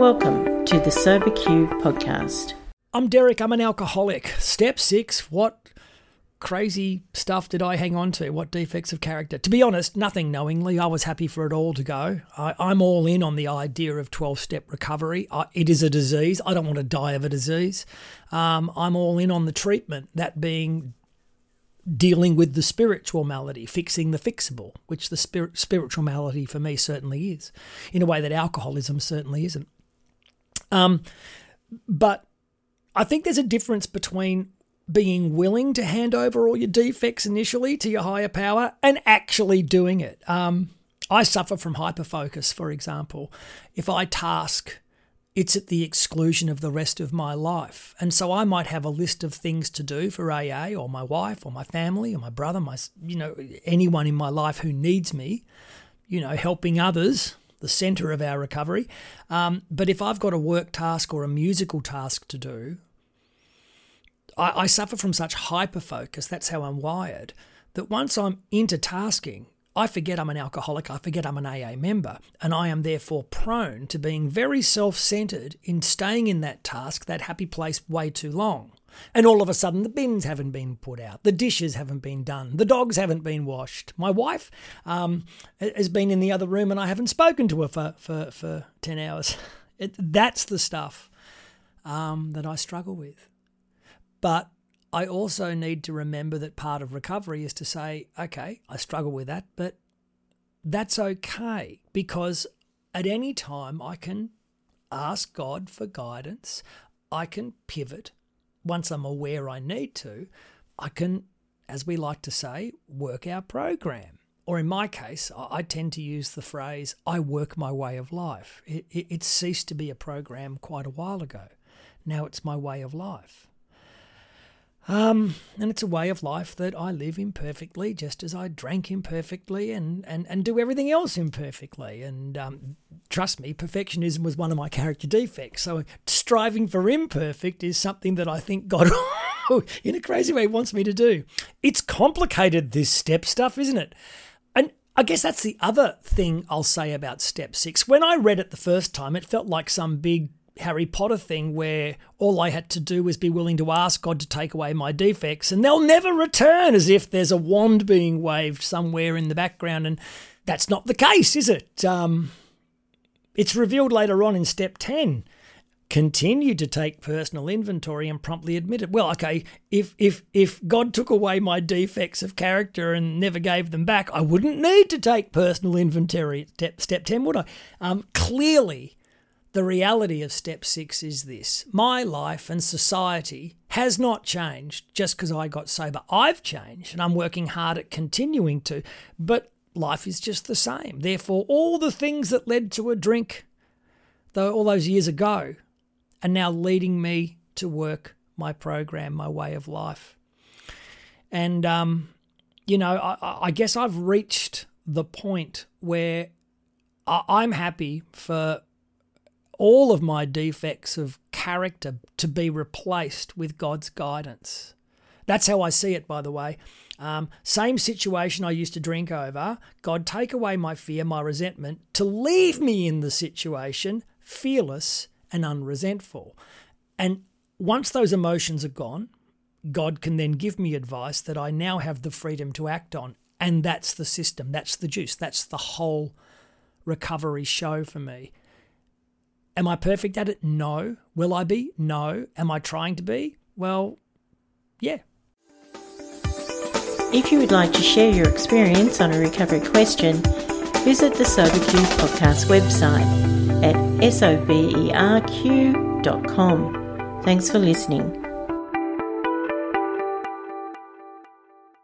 Welcome to the Sober Q podcast. I'm Derek, I'm an alcoholic. Step six, what crazy stuff did I hang on to? What defects of character? To be honest, nothing knowingly. I was happy for it all to go. I, am all in on the idea of 12 step recovery. I, it is a disease. I don't want to die of a disease. Um, I'm all in on the treatment, that being dealing with the spiritual malady, fixing the fixable, which the spirit, spiritual malady for me certainly is, in a way that alcoholism certainly isn't. Um, but I think there's a difference between being willing to hand over all your defects initially to your higher power and actually doing it. Um, I suffer from hyperfocus, for example. If I task it's at the exclusion of the rest of my life. And so I might have a list of things to do for AA or my wife or my family or my brother, my you know anyone in my life who needs me, you know, helping others, the center of our recovery. Um, but if I've got a work task or a musical task to do, I, I suffer from such hyper focus. That's how I'm wired. That once I'm into tasking, I forget I'm an alcoholic, I forget I'm an AA member, and I am therefore prone to being very self centered in staying in that task, that happy place, way too long. And all of a sudden, the bins haven't been put out, the dishes haven't been done, the dogs haven't been washed. My wife um, has been in the other room and I haven't spoken to her for, for, for 10 hours. It, that's the stuff um, that I struggle with. But I also need to remember that part of recovery is to say, okay, I struggle with that, but that's okay because at any time I can ask God for guidance. I can pivot once I'm aware I need to. I can, as we like to say, work our program. Or in my case, I tend to use the phrase, I work my way of life. It, it, it ceased to be a program quite a while ago. Now it's my way of life. Um, and it's a way of life that I live imperfectly, just as I drank imperfectly and, and, and do everything else imperfectly. And um, trust me, perfectionism was one of my character defects. So striving for imperfect is something that I think God, in a crazy way, wants me to do. It's complicated, this step stuff, isn't it? And I guess that's the other thing I'll say about step six. When I read it the first time, it felt like some big Harry Potter thing where all I had to do was be willing to ask God to take away my defects and they'll never return as if there's a wand being waved somewhere in the background. And that's not the case, is it? Um, it's revealed later on in step 10. Continue to take personal inventory and promptly admit it. Well, okay, if if if God took away my defects of character and never gave them back, I wouldn't need to take personal inventory. Step, step ten, would I? Um, clearly, the reality of step six is this my life and society has not changed just because I got sober. I've changed and I'm working hard at continuing to, but life is just the same. Therefore, all the things that led to a drink though all those years ago are now leading me to work my program, my way of life. And, um, you know, I, I guess I've reached the point where I'm happy for all of my defects of character to be replaced with God's guidance. That's how I see it, by the way. Um, same situation I used to drink over. God, take away my fear, my resentment, to leave me in the situation fearless and unresentful. And once those emotions are gone, God can then give me advice that I now have the freedom to act on. And that's the system, that's the juice, that's the whole recovery show for me. Am I perfect at it? No. Will I be? No. Am I trying to be? Well, yeah. If you would like to share your experience on a recovery question, visit the SoberQ podcast website at soberq.com. Thanks for listening.